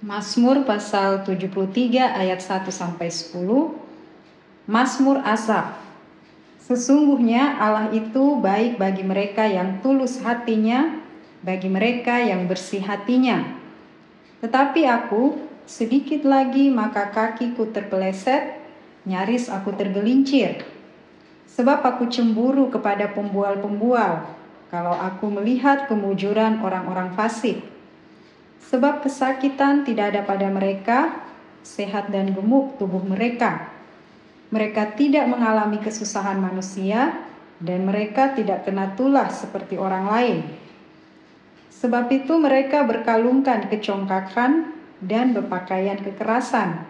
Mazmur pasal 73 ayat 1 sampai 10. Mazmur Asaf. Sesungguhnya Allah itu baik bagi mereka yang tulus hatinya, bagi mereka yang bersih hatinya. Tetapi aku sedikit lagi maka kakiku terpeleset, nyaris aku tergelincir. Sebab aku cemburu kepada pembual-pembual, kalau aku melihat kemujuran orang-orang fasik. Sebab kesakitan tidak ada pada mereka, sehat dan gemuk tubuh mereka. Mereka tidak mengalami kesusahan manusia, dan mereka tidak kena tulah seperti orang lain. Sebab itu mereka berkalungkan kecongkakan dan berpakaian kekerasan.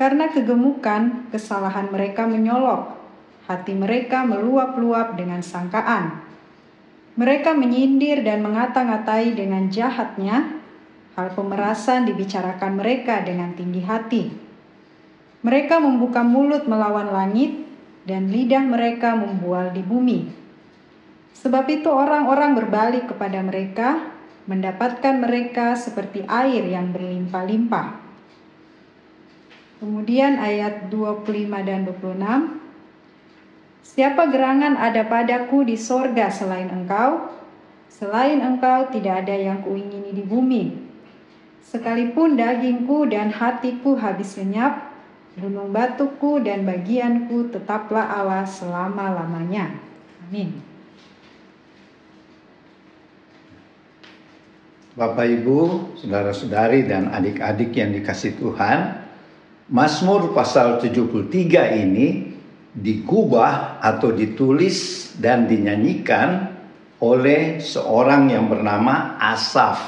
Karena kegemukan, kesalahan mereka menyolok, hati mereka meluap-luap dengan sangkaan. Mereka menyindir dan mengata-ngatai dengan jahatnya, Hal pemerasan dibicarakan mereka dengan tinggi hati. Mereka membuka mulut melawan langit, dan lidah mereka membual di bumi. Sebab itu, orang-orang berbalik kepada mereka, mendapatkan mereka seperti air yang berlimpah-limpah. Kemudian, ayat 25 dan 26. Siapa gerangan ada padaku di sorga selain engkau? Selain engkau, tidak ada yang kuingini di bumi. Sekalipun dagingku dan hatiku habis lenyap, gunung batuku dan bagianku tetaplah Allah selama-lamanya. Amin. Bapak Ibu, saudara-saudari dan adik-adik yang dikasih Tuhan, Mazmur pasal 73 ini digubah atau ditulis dan dinyanyikan oleh seorang yang bernama Asaf.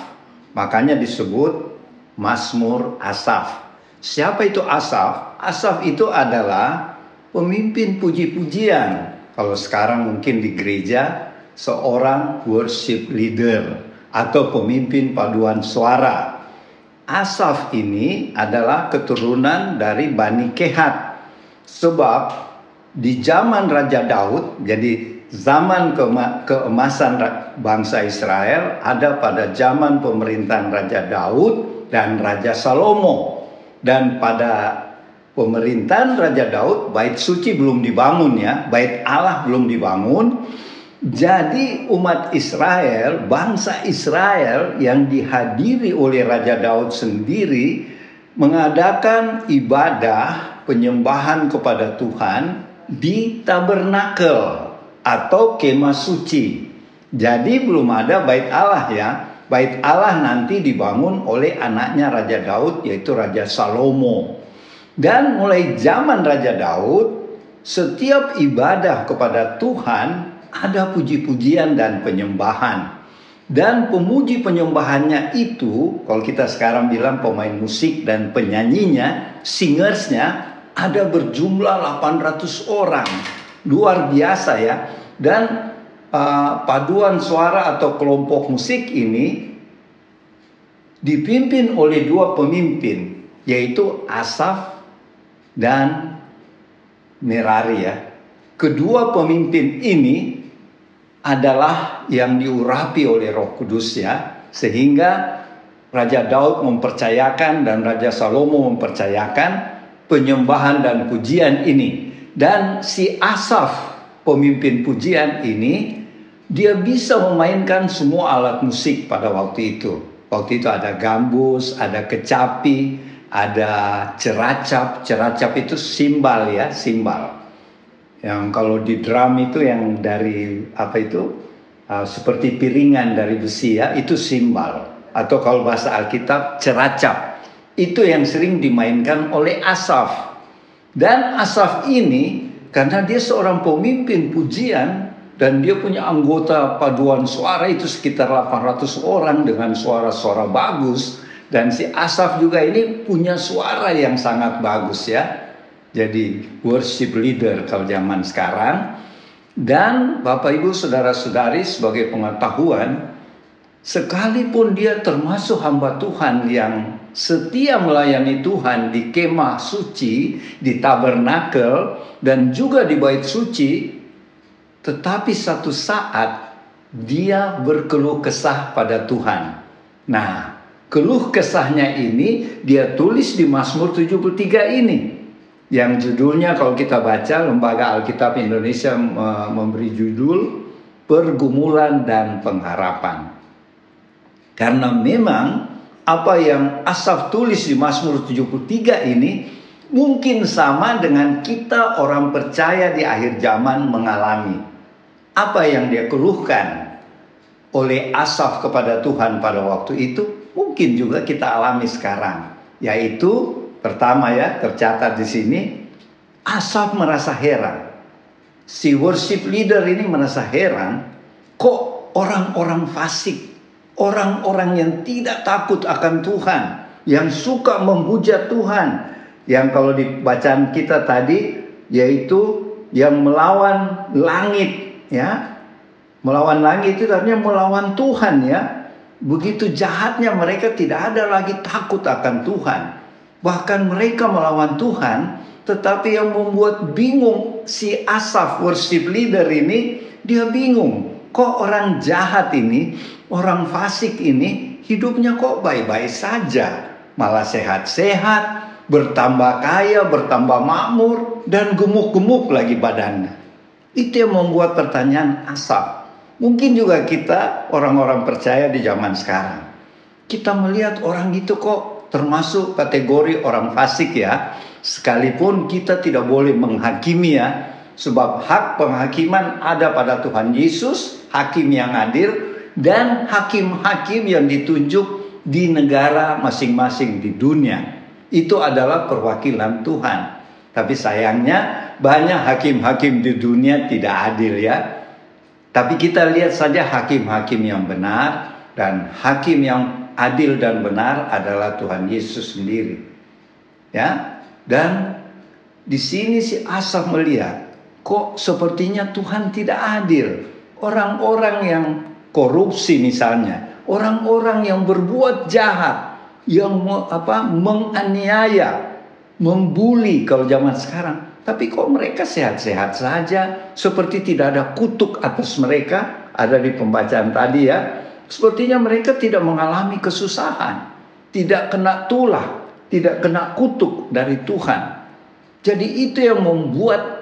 Makanya disebut Mazmur Asaf. Siapa itu Asaf? Asaf itu adalah pemimpin puji-pujian. Kalau sekarang mungkin di gereja seorang worship leader atau pemimpin paduan suara. Asaf ini adalah keturunan dari Bani Kehat. Sebab di zaman Raja Daud, jadi zaman keemasan bangsa Israel ada pada zaman pemerintahan Raja Daud dan Raja Salomo. Dan pada pemerintahan Raja Daud, bait suci belum dibangun ya, bait Allah belum dibangun. Jadi umat Israel, bangsa Israel yang dihadiri oleh Raja Daud sendiri mengadakan ibadah penyembahan kepada Tuhan di tabernakel atau kemah suci. Jadi belum ada bait Allah ya. Bait Allah nanti dibangun oleh anaknya Raja Daud yaitu Raja Salomo. Dan mulai zaman Raja Daud, setiap ibadah kepada Tuhan ada puji-pujian dan penyembahan. Dan pemuji penyembahannya itu, kalau kita sekarang bilang pemain musik dan penyanyinya, singersnya, ada berjumlah 800 orang. Luar biasa ya. Dan uh, paduan suara atau kelompok musik ini dipimpin oleh dua pemimpin yaitu Asaf dan Merari ya. Kedua pemimpin ini adalah yang diurapi oleh Roh Kudus ya sehingga Raja Daud mempercayakan dan Raja Salomo mempercayakan penyembahan dan pujian ini dan si Asaf pemimpin pujian ini dia bisa memainkan semua alat musik pada waktu itu. Waktu itu ada gambus, ada kecapi, ada ceracap. Ceracap itu simbal ya, simbal. Yang kalau di drum itu yang dari apa itu? Uh, seperti piringan dari besi ya, itu simbal. Atau kalau bahasa Alkitab ceracap. Itu yang sering dimainkan oleh Asaf. Dan Asaf ini karena dia seorang pemimpin pujian, dan dia punya anggota paduan suara itu sekitar 800 orang dengan suara-suara bagus dan si Asaf juga ini punya suara yang sangat bagus ya jadi worship leader kalau zaman sekarang dan Bapak Ibu saudara-saudari sebagai pengetahuan sekalipun dia termasuk hamba Tuhan yang setia melayani Tuhan di kemah suci, di tabernakel dan juga di bait suci, tetapi satu saat dia berkeluh kesah pada Tuhan. Nah, keluh kesahnya ini dia tulis di Mazmur 73 ini. Yang judulnya kalau kita baca Lembaga Alkitab Indonesia memberi judul Pergumulan dan Pengharapan. Karena memang apa yang Asaf tulis di Mazmur 73 ini mungkin sama dengan kita orang percaya di akhir zaman mengalami. Apa yang dia keluhkan oleh Asaf kepada Tuhan pada waktu itu mungkin juga kita alami sekarang. Yaitu pertama ya tercatat di sini Asaf merasa heran. Si worship leader ini merasa heran kok orang-orang fasik orang-orang yang tidak takut akan Tuhan, yang suka memuja Tuhan, yang kalau di bacaan kita tadi yaitu yang melawan langit, ya. Melawan langit itu artinya melawan Tuhan ya. Begitu jahatnya mereka tidak ada lagi takut akan Tuhan. Bahkan mereka melawan Tuhan, tetapi yang membuat bingung si Asaf worship leader ini, dia bingung. Kok orang jahat ini orang fasik ini hidupnya kok baik-baik saja, malah sehat-sehat, bertambah kaya, bertambah makmur, dan gemuk-gemuk lagi badannya. Itu yang membuat pertanyaan asap. Mungkin juga kita orang-orang percaya di zaman sekarang. Kita melihat orang itu kok termasuk kategori orang fasik ya. Sekalipun kita tidak boleh menghakimi ya. Sebab hak penghakiman ada pada Tuhan Yesus, hakim yang adil, dan hakim-hakim yang ditunjuk di negara masing-masing di dunia. Itu adalah perwakilan Tuhan. Tapi sayangnya banyak hakim-hakim di dunia tidak adil ya. Tapi kita lihat saja hakim-hakim yang benar dan hakim yang adil dan benar adalah Tuhan Yesus sendiri. Ya. Dan di sini si Asaf melihat kok sepertinya Tuhan tidak adil. Orang-orang yang korupsi misalnya, orang-orang yang berbuat jahat, yang apa menganiaya, membuli kalau zaman sekarang. Tapi kok mereka sehat-sehat saja, seperti tidak ada kutuk atas mereka, ada di pembacaan tadi ya. Sepertinya mereka tidak mengalami kesusahan, tidak kena tulah, tidak kena kutuk dari Tuhan. Jadi itu yang membuat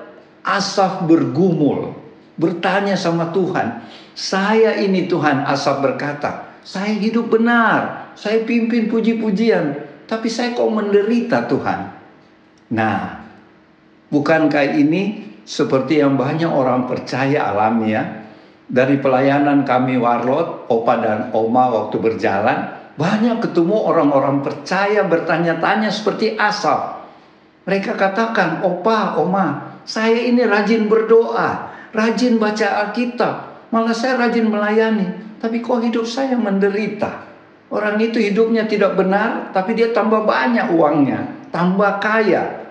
Asaf bergumul, bertanya sama Tuhan, saya ini Tuhan Asaf berkata, saya hidup benar, saya pimpin puji-pujian, tapi saya kok menderita Tuhan. Nah, bukankah ini seperti yang banyak orang percaya alami ya? Dari pelayanan kami warlot, opa dan oma waktu berjalan, banyak ketemu orang-orang percaya bertanya-tanya seperti Asaf. Mereka katakan, opa, oma, saya ini rajin berdoa, rajin baca Alkitab, Malah saya rajin melayani, tapi kok hidup saya menderita. Orang itu hidupnya tidak benar, tapi dia tambah banyak uangnya, tambah kaya.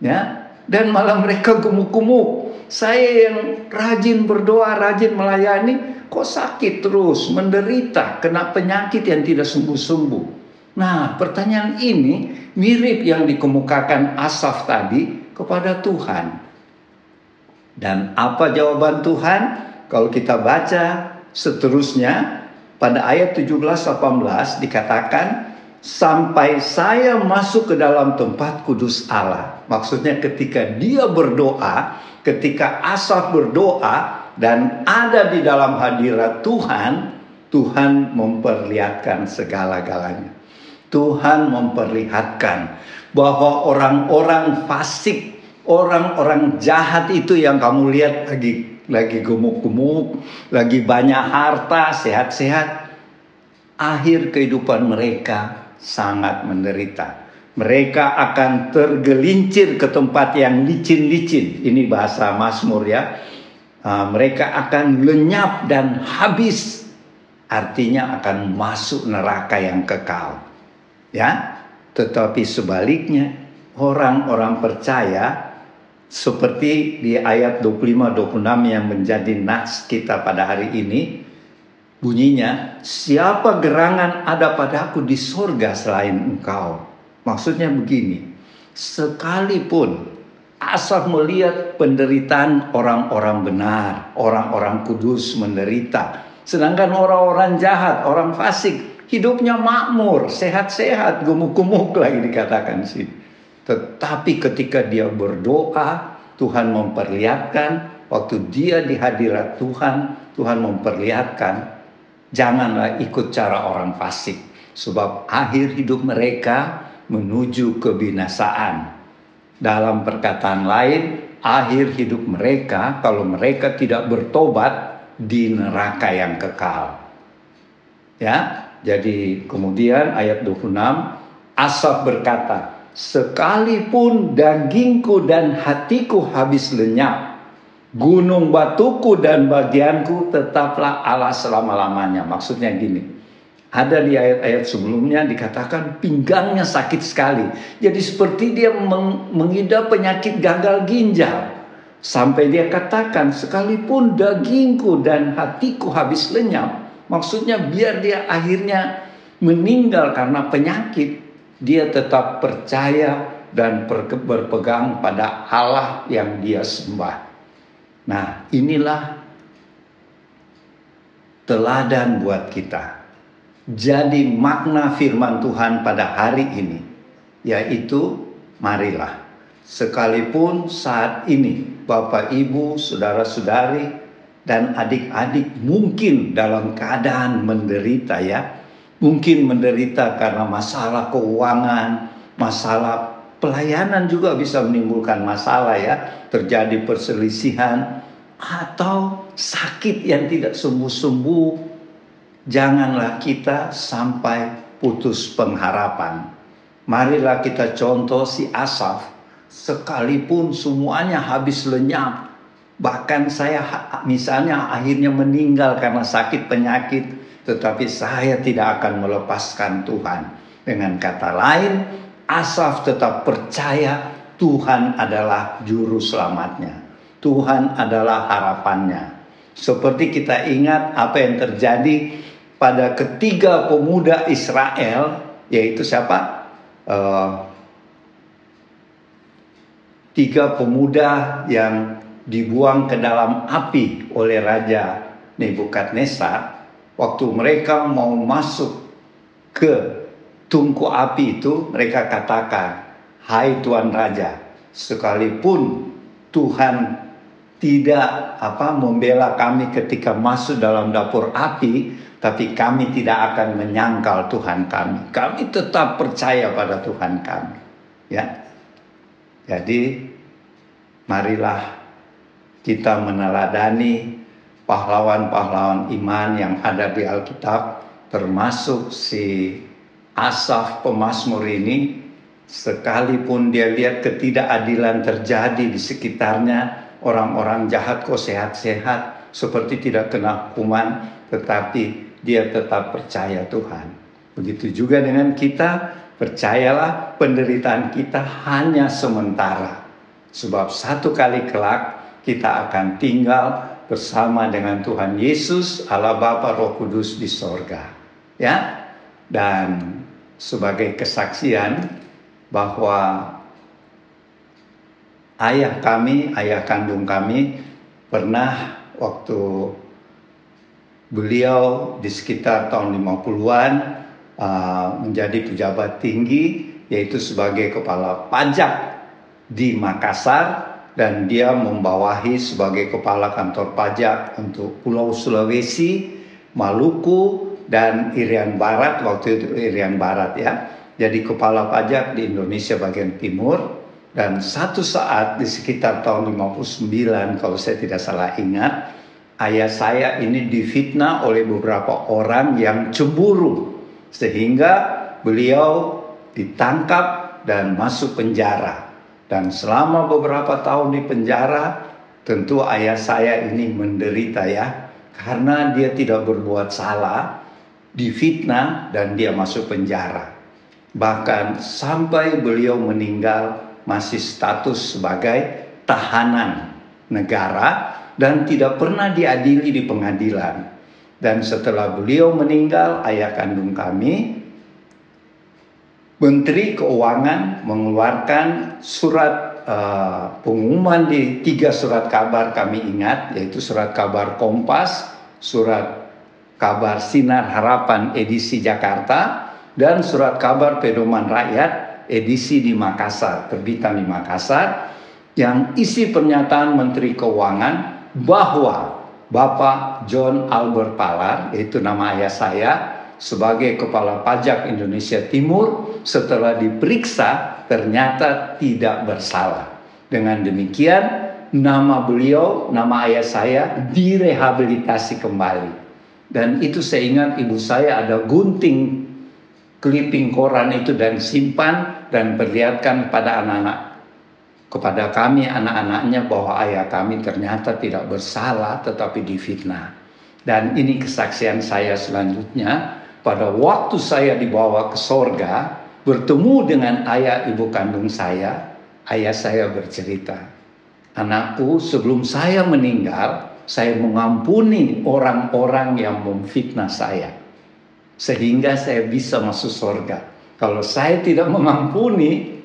Ya, dan malah mereka gemuk-gemuk. Saya yang rajin berdoa, rajin melayani, kok sakit terus, menderita, kena penyakit yang tidak sembuh-sembuh. Nah, pertanyaan ini mirip yang dikemukakan Asaf tadi kepada Tuhan. Dan apa jawaban Tuhan? Kalau kita baca seterusnya pada ayat 17-18 dikatakan sampai saya masuk ke dalam tempat kudus Allah. Maksudnya ketika dia berdoa, ketika Asaf berdoa dan ada di dalam hadirat Tuhan, Tuhan memperlihatkan segala-galanya. Tuhan memperlihatkan bahwa orang-orang fasik, orang-orang jahat itu yang kamu lihat lagi lagi gemuk-gemuk, lagi banyak harta, sehat-sehat. Akhir kehidupan mereka sangat menderita. Mereka akan tergelincir ke tempat yang licin-licin. Ini bahasa Mazmur ya. Uh, mereka akan lenyap dan habis. Artinya akan masuk neraka yang kekal. Ya, tetapi sebaliknya orang-orang percaya seperti di ayat 25-26 yang menjadi nats kita pada hari ini, bunyinya, siapa gerangan ada padaku di sorga selain engkau? Maksudnya begini, sekalipun Asaf melihat penderitaan orang-orang benar, orang-orang kudus menderita. Sedangkan orang-orang jahat, orang fasik, hidupnya makmur, sehat-sehat, gemuk-gemuk lagi dikatakan sih. Tetapi ketika dia berdoa, Tuhan memperlihatkan waktu dia di hadirat Tuhan, Tuhan memperlihatkan janganlah ikut cara orang fasik sebab akhir hidup mereka menuju kebinasaan. Dalam perkataan lain, akhir hidup mereka kalau mereka tidak bertobat di neraka yang kekal. Ya, jadi kemudian ayat 26 Asaf berkata, sekalipun dagingku dan hatiku habis lenyap, gunung batuku dan bagianku tetaplah Allah selama-lamanya. Maksudnya gini, ada di ayat-ayat sebelumnya dikatakan pinggangnya sakit sekali. Jadi seperti dia meng mengidap penyakit gagal ginjal. Sampai dia katakan sekalipun dagingku dan hatiku habis lenyap, Maksudnya biar dia akhirnya meninggal karena penyakit, dia tetap percaya dan berpegang pada Allah yang dia sembah. Nah, inilah teladan buat kita. Jadi makna firman Tuhan pada hari ini yaitu marilah sekalipun saat ini Bapak Ibu, saudara-saudari dan adik-adik mungkin dalam keadaan menderita ya. Mungkin menderita karena masalah keuangan, masalah pelayanan juga bisa menimbulkan masalah ya. Terjadi perselisihan atau sakit yang tidak sembuh-sembuh. Janganlah kita sampai putus pengharapan. Marilah kita contoh si Asaf. Sekalipun semuanya habis lenyap, Bahkan saya misalnya akhirnya meninggal karena sakit penyakit, tetapi saya tidak akan melepaskan Tuhan. Dengan kata lain, Asaf tetap percaya Tuhan adalah juru selamatnya. Tuhan adalah harapannya. Seperti kita ingat apa yang terjadi pada ketiga pemuda Israel, yaitu siapa? Uh, tiga pemuda yang dibuang ke dalam api oleh Raja Nebukadnezar waktu mereka mau masuk ke tungku api itu mereka katakan hai tuan raja sekalipun Tuhan tidak apa membela kami ketika masuk dalam dapur api tapi kami tidak akan menyangkal Tuhan kami. Kami tetap percaya pada Tuhan kami ya. Jadi marilah kita meneladani pahlawan-pahlawan iman yang ada di Alkitab termasuk si Asaf pemazmur ini sekalipun dia lihat ketidakadilan terjadi di sekitarnya orang-orang jahat kok sehat-sehat seperti tidak kena hukuman tetapi dia tetap percaya Tuhan. Begitu juga dengan kita percayalah penderitaan kita hanya sementara. Sebab satu kali kelak kita akan tinggal bersama dengan Tuhan Yesus, Allah Bapa Roh Kudus di sorga. Ya, dan sebagai kesaksian bahwa ayah kami, ayah kandung kami pernah waktu beliau di sekitar tahun 50-an uh, menjadi pejabat tinggi yaitu sebagai kepala pajak di Makassar dan dia membawahi sebagai kepala kantor pajak untuk Pulau Sulawesi, Maluku dan Irian Barat waktu itu Irian Barat ya. Jadi kepala pajak di Indonesia bagian timur dan satu saat di sekitar tahun 59 kalau saya tidak salah ingat ayah saya ini difitnah oleh beberapa orang yang cemburu sehingga beliau ditangkap dan masuk penjara. Dan selama beberapa tahun di penjara, tentu ayah saya ini menderita ya. Karena dia tidak berbuat salah, difitnah dan dia masuk penjara. Bahkan sampai beliau meninggal masih status sebagai tahanan negara dan tidak pernah diadili di pengadilan. Dan setelah beliau meninggal, ayah kandung kami Menteri Keuangan mengeluarkan surat uh, pengumuman di tiga surat kabar kami ingat yaitu surat kabar Kompas, surat kabar Sinar Harapan edisi Jakarta dan surat kabar Pedoman Rakyat edisi di Makassar, terbitan di Makassar yang isi pernyataan Menteri Keuangan bahwa Bapak John Albert Palar, yaitu nama ayah saya, sebagai Kepala Pajak Indonesia Timur setelah diperiksa ternyata tidak bersalah. Dengan demikian, nama beliau, nama ayah saya direhabilitasi kembali. Dan itu saya ingat ibu saya ada gunting clipping koran itu dan simpan dan perlihatkan pada anak-anak kepada kami anak-anaknya bahwa ayah kami ternyata tidak bersalah tetapi difitnah. Dan ini kesaksian saya selanjutnya pada waktu saya dibawa ke sorga bertemu dengan ayah ibu kandung saya, ayah saya bercerita, anakku sebelum saya meninggal saya mengampuni orang-orang yang memfitnah saya sehingga saya bisa masuk sorga. Kalau saya tidak mengampuni,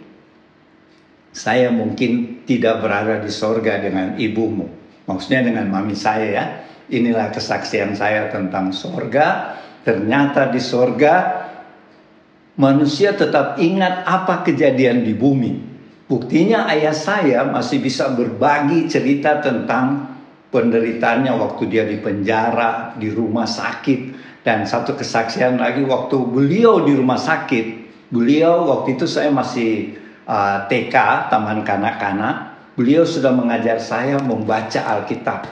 saya mungkin tidak berada di sorga dengan ibumu. Maksudnya dengan mami saya ya. Inilah kesaksian saya tentang sorga. Ternyata di sorga manusia tetap ingat apa kejadian di bumi. Buktinya ayah saya masih bisa berbagi cerita tentang penderitaannya waktu dia di penjara, di rumah sakit. Dan satu kesaksian lagi waktu beliau di rumah sakit. Beliau waktu itu saya masih uh, TK Taman Kanak-kanak, beliau sudah mengajar saya membaca Alkitab.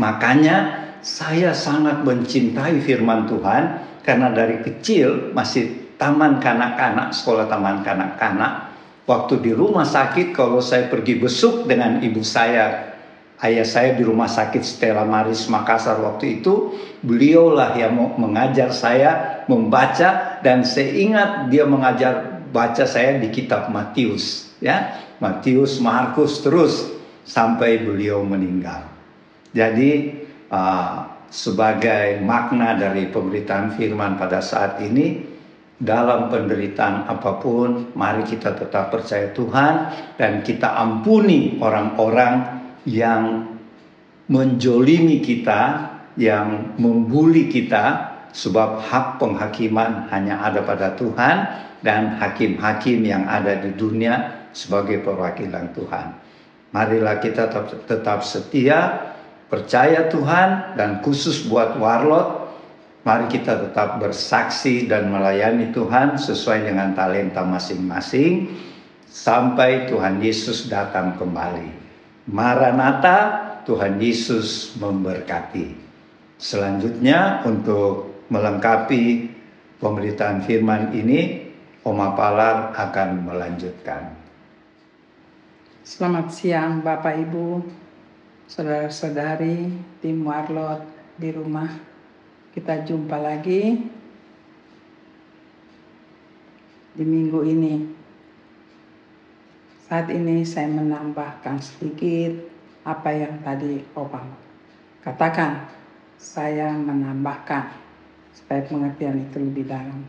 Makanya saya sangat mencintai firman Tuhan karena dari kecil masih taman kanak-kanak, sekolah taman kanak-kanak. Waktu di rumah sakit kalau saya pergi besuk dengan ibu saya, ayah saya di rumah sakit Stella Maris Makassar waktu itu, beliaulah yang mengajar saya membaca dan saya ingat dia mengajar baca saya di kitab Matius ya Matius Markus terus sampai beliau meninggal jadi uh, sebagai makna dari pemberitaan firman pada saat ini dalam penderitaan apa pun mari kita tetap percaya Tuhan dan kita ampuni orang-orang yang menjolimi kita yang membuli kita sebab hak penghakiman hanya ada pada Tuhan dan hakim-hakim yang ada di dunia sebagai perwakilan Tuhan. Marilah kita tetap setia, percaya Tuhan dan khusus buat warlot, mari kita tetap bersaksi dan melayani Tuhan sesuai dengan talenta masing-masing sampai Tuhan Yesus datang kembali. Maranatha, Tuhan Yesus memberkati. Selanjutnya untuk melengkapi pemberitaan firman ini Oma Palar akan melanjutkan. Selamat siang Bapak Ibu, saudara-saudari, tim Warlot di rumah. Kita jumpa lagi di minggu ini. Saat ini saya menambahkan sedikit apa yang tadi Opang katakan. Saya menambahkan supaya pengertian itu lebih dalam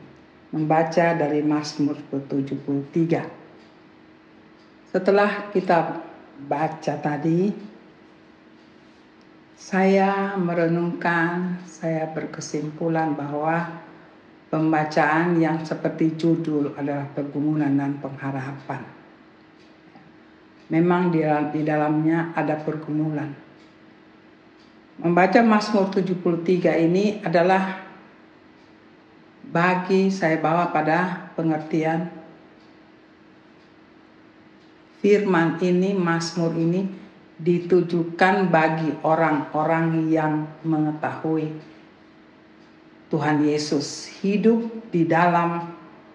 membaca dari Mazmur ke-73. Setelah kita baca tadi, saya merenungkan, saya berkesimpulan bahwa pembacaan yang seperti judul adalah pergumulan dan pengharapan. Memang di, dalamnya ada pergumulan. Membaca Mazmur 73 ini adalah bagi saya bawa pada pengertian firman ini, Mazmur ini ditujukan bagi orang-orang yang mengetahui Tuhan Yesus hidup di dalam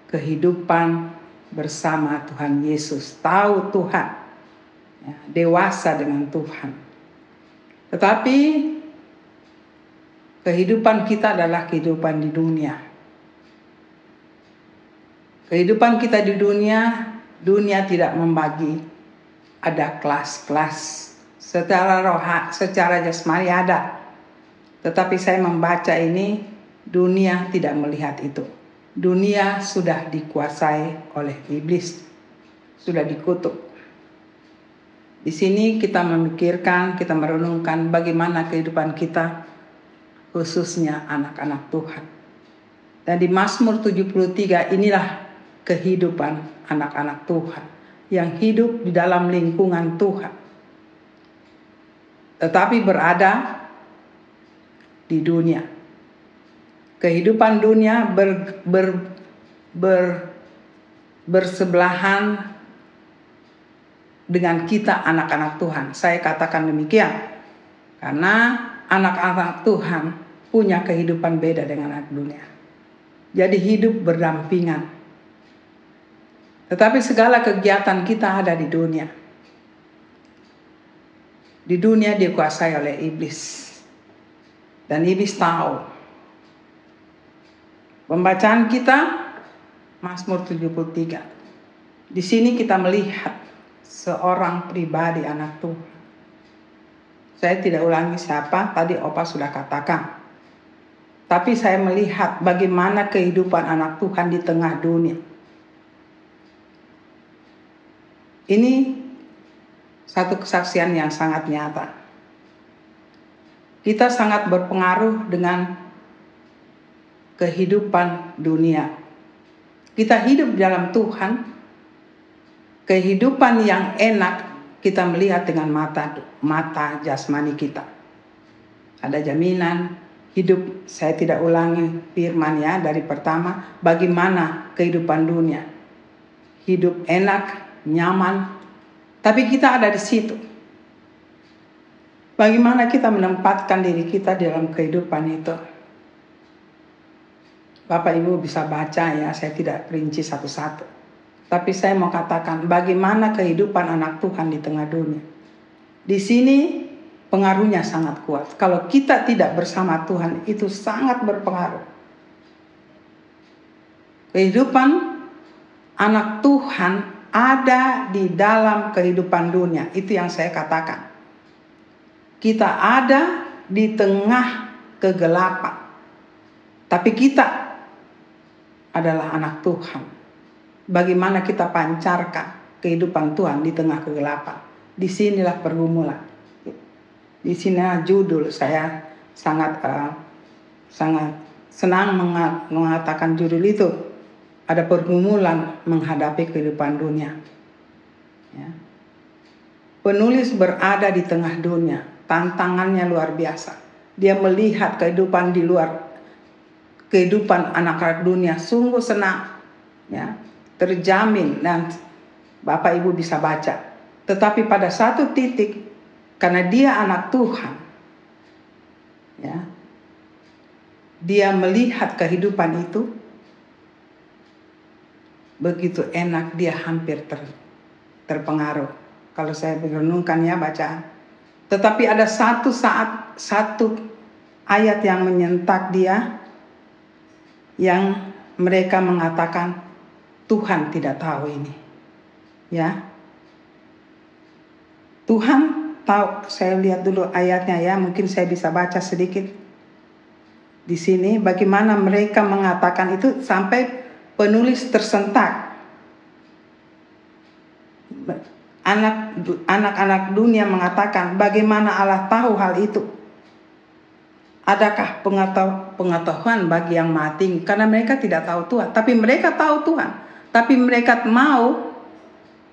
kehidupan bersama Tuhan Yesus, tahu Tuhan, ya, dewasa dengan Tuhan. Tetapi kehidupan kita adalah kehidupan di dunia Kehidupan kita di dunia, dunia tidak membagi. Ada kelas-kelas. Secara roha, secara jasmani ada. Tetapi saya membaca ini, dunia tidak melihat itu. Dunia sudah dikuasai oleh iblis. Sudah dikutuk. Di sini kita memikirkan, kita merenungkan bagaimana kehidupan kita khususnya anak-anak Tuhan. Dan di Mazmur 73 inilah kehidupan anak-anak Tuhan yang hidup di dalam lingkungan Tuhan. Tetapi berada di dunia. Kehidupan dunia ber, ber, ber, bersebelahan dengan kita anak-anak Tuhan. Saya katakan demikian. Karena anak-anak Tuhan punya kehidupan beda dengan anak dunia. Jadi hidup berdampingan. Tetapi segala kegiatan kita ada di dunia. Di dunia dikuasai oleh iblis. Dan iblis tahu. Pembacaan kita Mazmur 73. Di sini kita melihat seorang pribadi anak Tuhan. Saya tidak ulangi siapa, tadi Opa sudah katakan. Tapi saya melihat bagaimana kehidupan anak Tuhan di tengah dunia. Ini satu kesaksian yang sangat nyata. Kita sangat berpengaruh dengan kehidupan dunia. Kita hidup dalam Tuhan, kehidupan yang enak kita melihat dengan mata mata jasmani kita. Ada jaminan hidup saya tidak ulangi firman ya dari pertama bagaimana kehidupan dunia. Hidup enak, nyaman, tapi kita ada di situ. Bagaimana kita menempatkan diri kita dalam kehidupan itu? Bapak Ibu bisa baca ya, saya tidak perinci satu-satu. Tapi saya mau katakan bagaimana kehidupan anak Tuhan di tengah dunia. Di sini pengaruhnya sangat kuat. Kalau kita tidak bersama Tuhan itu sangat berpengaruh. Kehidupan anak Tuhan ada di dalam kehidupan dunia. Itu yang saya katakan. Kita ada di tengah kegelapan. Tapi kita adalah anak Tuhan. Bagaimana kita pancarkan kehidupan Tuhan di tengah kegelapan. Di sinilah pergumulan. Di sini judul saya sangat uh, sangat senang mengatakan judul itu. Ada pergumulan menghadapi kehidupan dunia. Ya. Penulis berada di tengah dunia, tantangannya luar biasa. Dia melihat kehidupan di luar kehidupan anak-anak dunia sungguh senang ya terjamin dan Bapak Ibu bisa baca tetapi pada satu titik karena dia anak Tuhan ya dia melihat kehidupan itu begitu enak dia hampir ter, terpengaruh kalau saya merenungkan ya bacaan tetapi ada satu saat satu ayat yang menyentak dia yang mereka mengatakan Tuhan tidak tahu ini. Ya. Tuhan tahu, saya lihat dulu ayatnya ya, mungkin saya bisa baca sedikit. Di sini bagaimana mereka mengatakan itu sampai penulis tersentak. Anak anak-anak dunia mengatakan bagaimana Allah tahu hal itu. Adakah pengetahuan bagi yang mati? Karena mereka tidak tahu Tuhan, tapi mereka tahu Tuhan. Tapi mereka mau,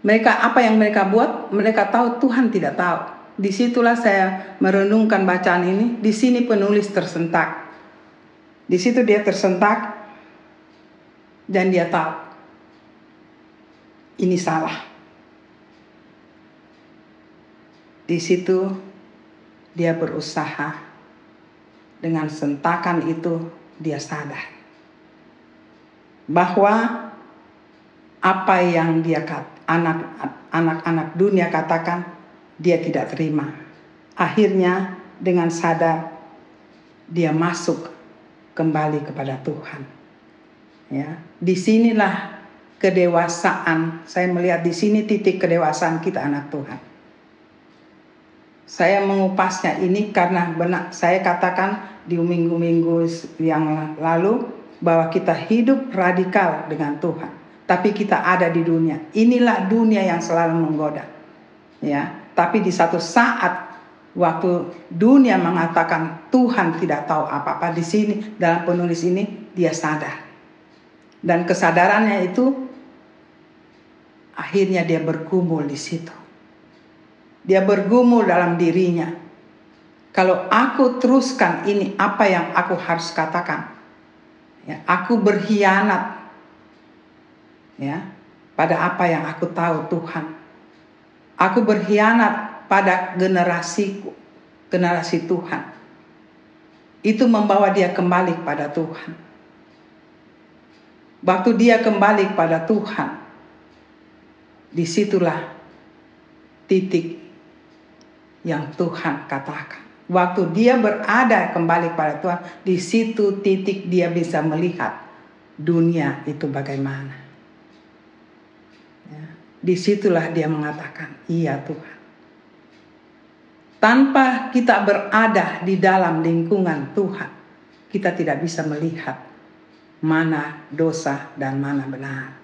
mereka apa yang mereka buat, mereka tahu Tuhan tidak tahu. Di situlah saya merenungkan bacaan ini. Di sini penulis tersentak. Di situ dia tersentak dan dia tahu ini salah. Di situ dia berusaha dengan sentakan itu dia sadar bahwa apa yang dia anak anak-anak dunia katakan dia tidak terima. Akhirnya dengan sadar dia masuk kembali kepada Tuhan. Ya, di sinilah kedewasaan. Saya melihat di sini titik kedewasaan kita anak Tuhan saya mengupasnya ini karena benar saya katakan di minggu-minggu yang lalu bahwa kita hidup radikal dengan Tuhan, tapi kita ada di dunia. Inilah dunia yang selalu menggoda. Ya, tapi di satu saat waktu dunia mengatakan Tuhan tidak tahu apa-apa di sini dalam penulis ini dia sadar. Dan kesadarannya itu akhirnya dia bergumul di situ. Dia bergumul dalam dirinya. Kalau aku teruskan ini apa yang aku harus katakan? Ya, aku berkhianat ya pada apa yang aku tahu Tuhan. Aku berkhianat pada generasiku, generasi Tuhan. Itu membawa dia kembali pada Tuhan. Waktu dia kembali pada Tuhan, di situlah titik yang Tuhan katakan. Waktu dia berada kembali pada Tuhan, di situ titik dia bisa melihat dunia itu bagaimana. Ya, di situlah dia mengatakan, iya Tuhan. Tanpa kita berada di dalam lingkungan Tuhan, kita tidak bisa melihat mana dosa dan mana benar.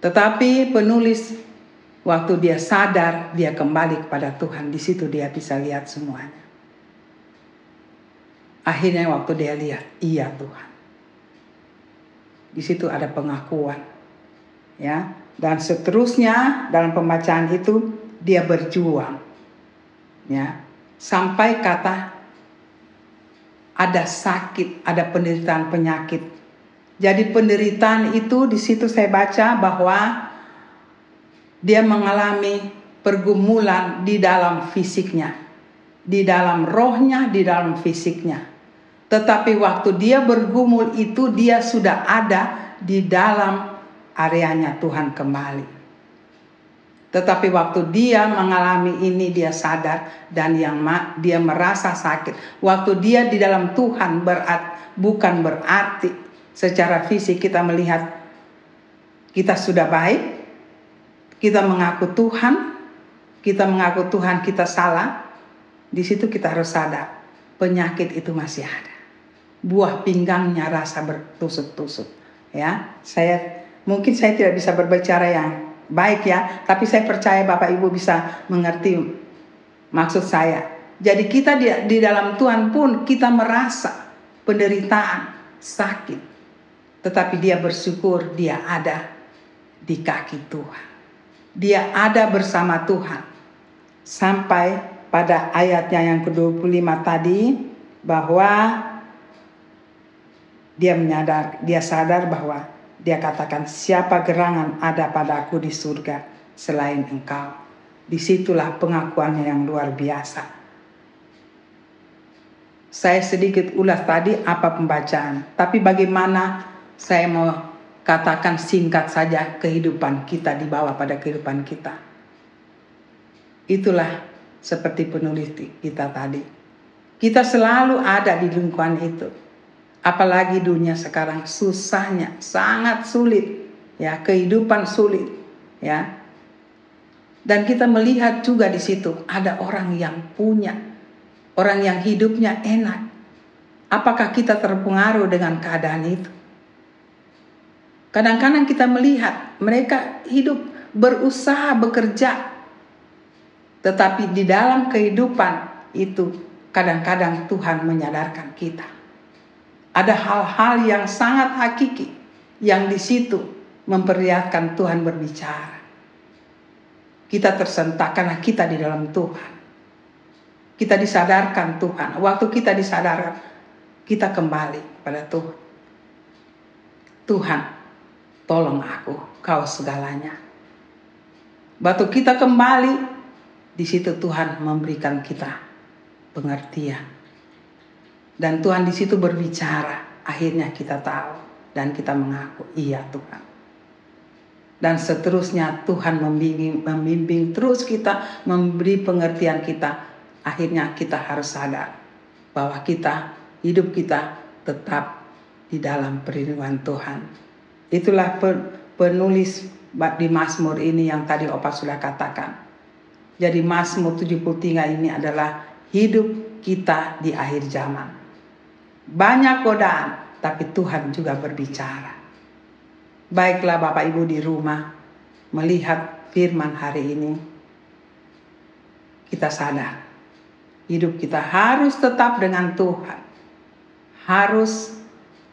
Tetapi penulis waktu dia sadar, dia kembali kepada Tuhan, di situ dia bisa lihat semuanya. Akhirnya waktu dia lihat, iya Tuhan. Di situ ada pengakuan. Ya, dan seterusnya dalam pembacaan itu dia berjuang ya sampai kata ada sakit, ada penderitaan penyakit. Jadi penderitaan itu di situ saya baca bahwa dia mengalami pergumulan di dalam fisiknya, di dalam rohnya, di dalam fisiknya. Tetapi waktu dia bergumul itu dia sudah ada di dalam areanya Tuhan kembali. Tetapi waktu dia mengalami ini dia sadar dan yang ma dia merasa sakit. Waktu dia di dalam Tuhan berat bukan berarti secara fisik kita melihat kita sudah baik, kita mengaku Tuhan, kita mengaku Tuhan kita salah. Di situ kita harus sadar penyakit itu masih ada. Buah pinggangnya rasa bertusuk-tusuk. Ya, saya mungkin saya tidak bisa berbicara yang baik ya, tapi saya percaya Bapak Ibu bisa mengerti maksud saya. Jadi kita di, di dalam Tuhan pun kita merasa penderitaan, sakit. Tetapi dia bersyukur dia ada di kaki Tuhan. Dia ada bersama Tuhan. Sampai pada ayatnya yang ke-25 tadi bahwa dia menyadar, dia sadar bahwa dia katakan, siapa gerangan ada padaku di surga selain engkau. Di situlah pengakuannya yang luar biasa. Saya sedikit ulas tadi apa pembacaan. Tapi bagaimana saya mau katakan singkat saja kehidupan kita di bawah pada kehidupan kita. Itulah seperti penulis kita tadi. Kita selalu ada di lingkungan itu Apalagi dunia sekarang susahnya, sangat sulit. Ya, kehidupan sulit. Ya. Dan kita melihat juga di situ ada orang yang punya, orang yang hidupnya enak. Apakah kita terpengaruh dengan keadaan itu? Kadang-kadang kita melihat mereka hidup berusaha bekerja, tetapi di dalam kehidupan itu kadang-kadang Tuhan menyadarkan kita ada hal-hal yang sangat hakiki yang di situ memperlihatkan Tuhan berbicara. Kita tersentak karena kita di dalam Tuhan. Kita disadarkan Tuhan. Waktu kita disadarkan, kita kembali pada Tuhan. Tuhan, tolong aku, kau segalanya. Waktu kita kembali, di situ Tuhan memberikan kita pengertian dan Tuhan di situ berbicara. Akhirnya kita tahu dan kita mengaku, iya Tuhan. Dan seterusnya Tuhan membimbing, membimbing terus kita, memberi pengertian kita. Akhirnya kita harus sadar bahwa kita, hidup kita tetap di dalam perlindungan Tuhan. Itulah penulis di Mazmur ini yang tadi Opa sudah katakan. Jadi Mazmur 73 ini adalah hidup kita di akhir zaman. Banyak godaan, tapi Tuhan juga berbicara. Baiklah Bapak Ibu di rumah melihat firman hari ini. Kita sadar Hidup kita harus tetap dengan Tuhan. Harus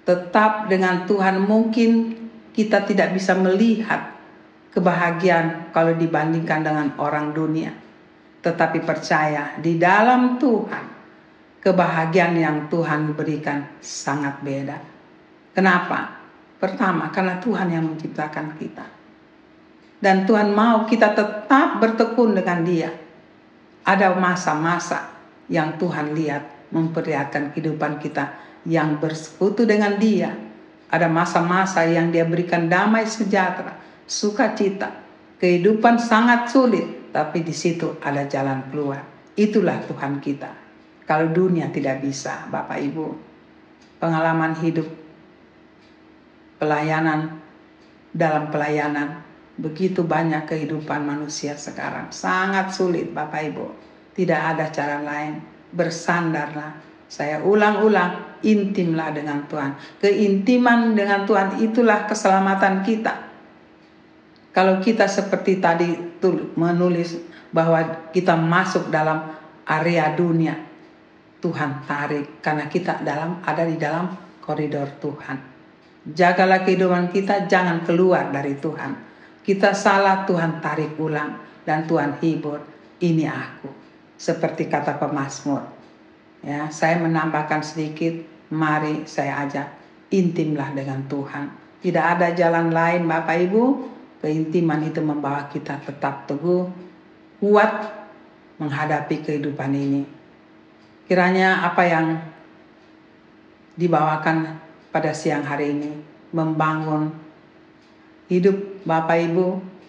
tetap dengan Tuhan. Mungkin kita tidak bisa melihat kebahagiaan kalau dibandingkan dengan orang dunia. Tetapi percaya di dalam Tuhan, kebahagiaan yang Tuhan berikan sangat beda. Kenapa? Pertama, karena Tuhan yang menciptakan kita. Dan Tuhan mau kita tetap bertekun dengan Dia. Ada masa-masa yang Tuhan lihat memperlihatkan kehidupan kita yang bersekutu dengan Dia. Ada masa-masa yang Dia berikan damai sejahtera, sukacita, kehidupan sangat sulit, tapi di situ ada jalan keluar. Itulah Tuhan kita. Kalau dunia tidak bisa, Bapak Ibu, pengalaman hidup, pelayanan dalam pelayanan, begitu banyak kehidupan manusia sekarang, sangat sulit, Bapak Ibu tidak ada cara lain. Bersandarlah. Saya ulang-ulang, intimlah dengan Tuhan. Keintiman dengan Tuhan itulah keselamatan kita. Kalau kita seperti tadi menulis bahwa kita masuk dalam area dunia, Tuhan tarik karena kita dalam ada di dalam koridor Tuhan. Jagalah kehidupan kita jangan keluar dari Tuhan. Kita salah Tuhan tarik ulang dan Tuhan hibur. Ini aku seperti kata pemazmur. Ya, saya menambahkan sedikit, mari saya ajak intimlah dengan Tuhan. Tidak ada jalan lain Bapak Ibu, keintiman itu membawa kita tetap teguh, kuat menghadapi kehidupan ini. Kiranya apa yang dibawakan pada siang hari ini membangun hidup Bapak Ibu,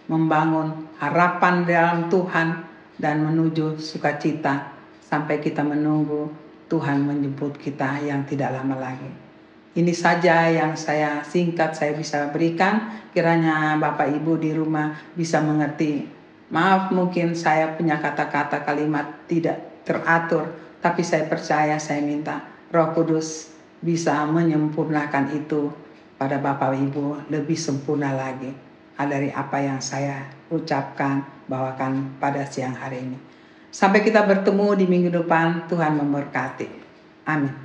membangun harapan dalam Tuhan, dan menuju sukacita sampai kita menunggu Tuhan menjemput kita yang tidak lama lagi. Ini saja yang saya singkat saya bisa berikan. Kiranya Bapak Ibu di rumah bisa mengerti. Maaf mungkin saya punya kata-kata kalimat tidak teratur, tapi saya percaya saya minta Roh Kudus bisa menyempurnakan itu pada Bapak Ibu lebih sempurna lagi dari apa yang saya ucapkan bawakan pada siang hari ini. Sampai kita bertemu di minggu depan, Tuhan memberkati. Amin.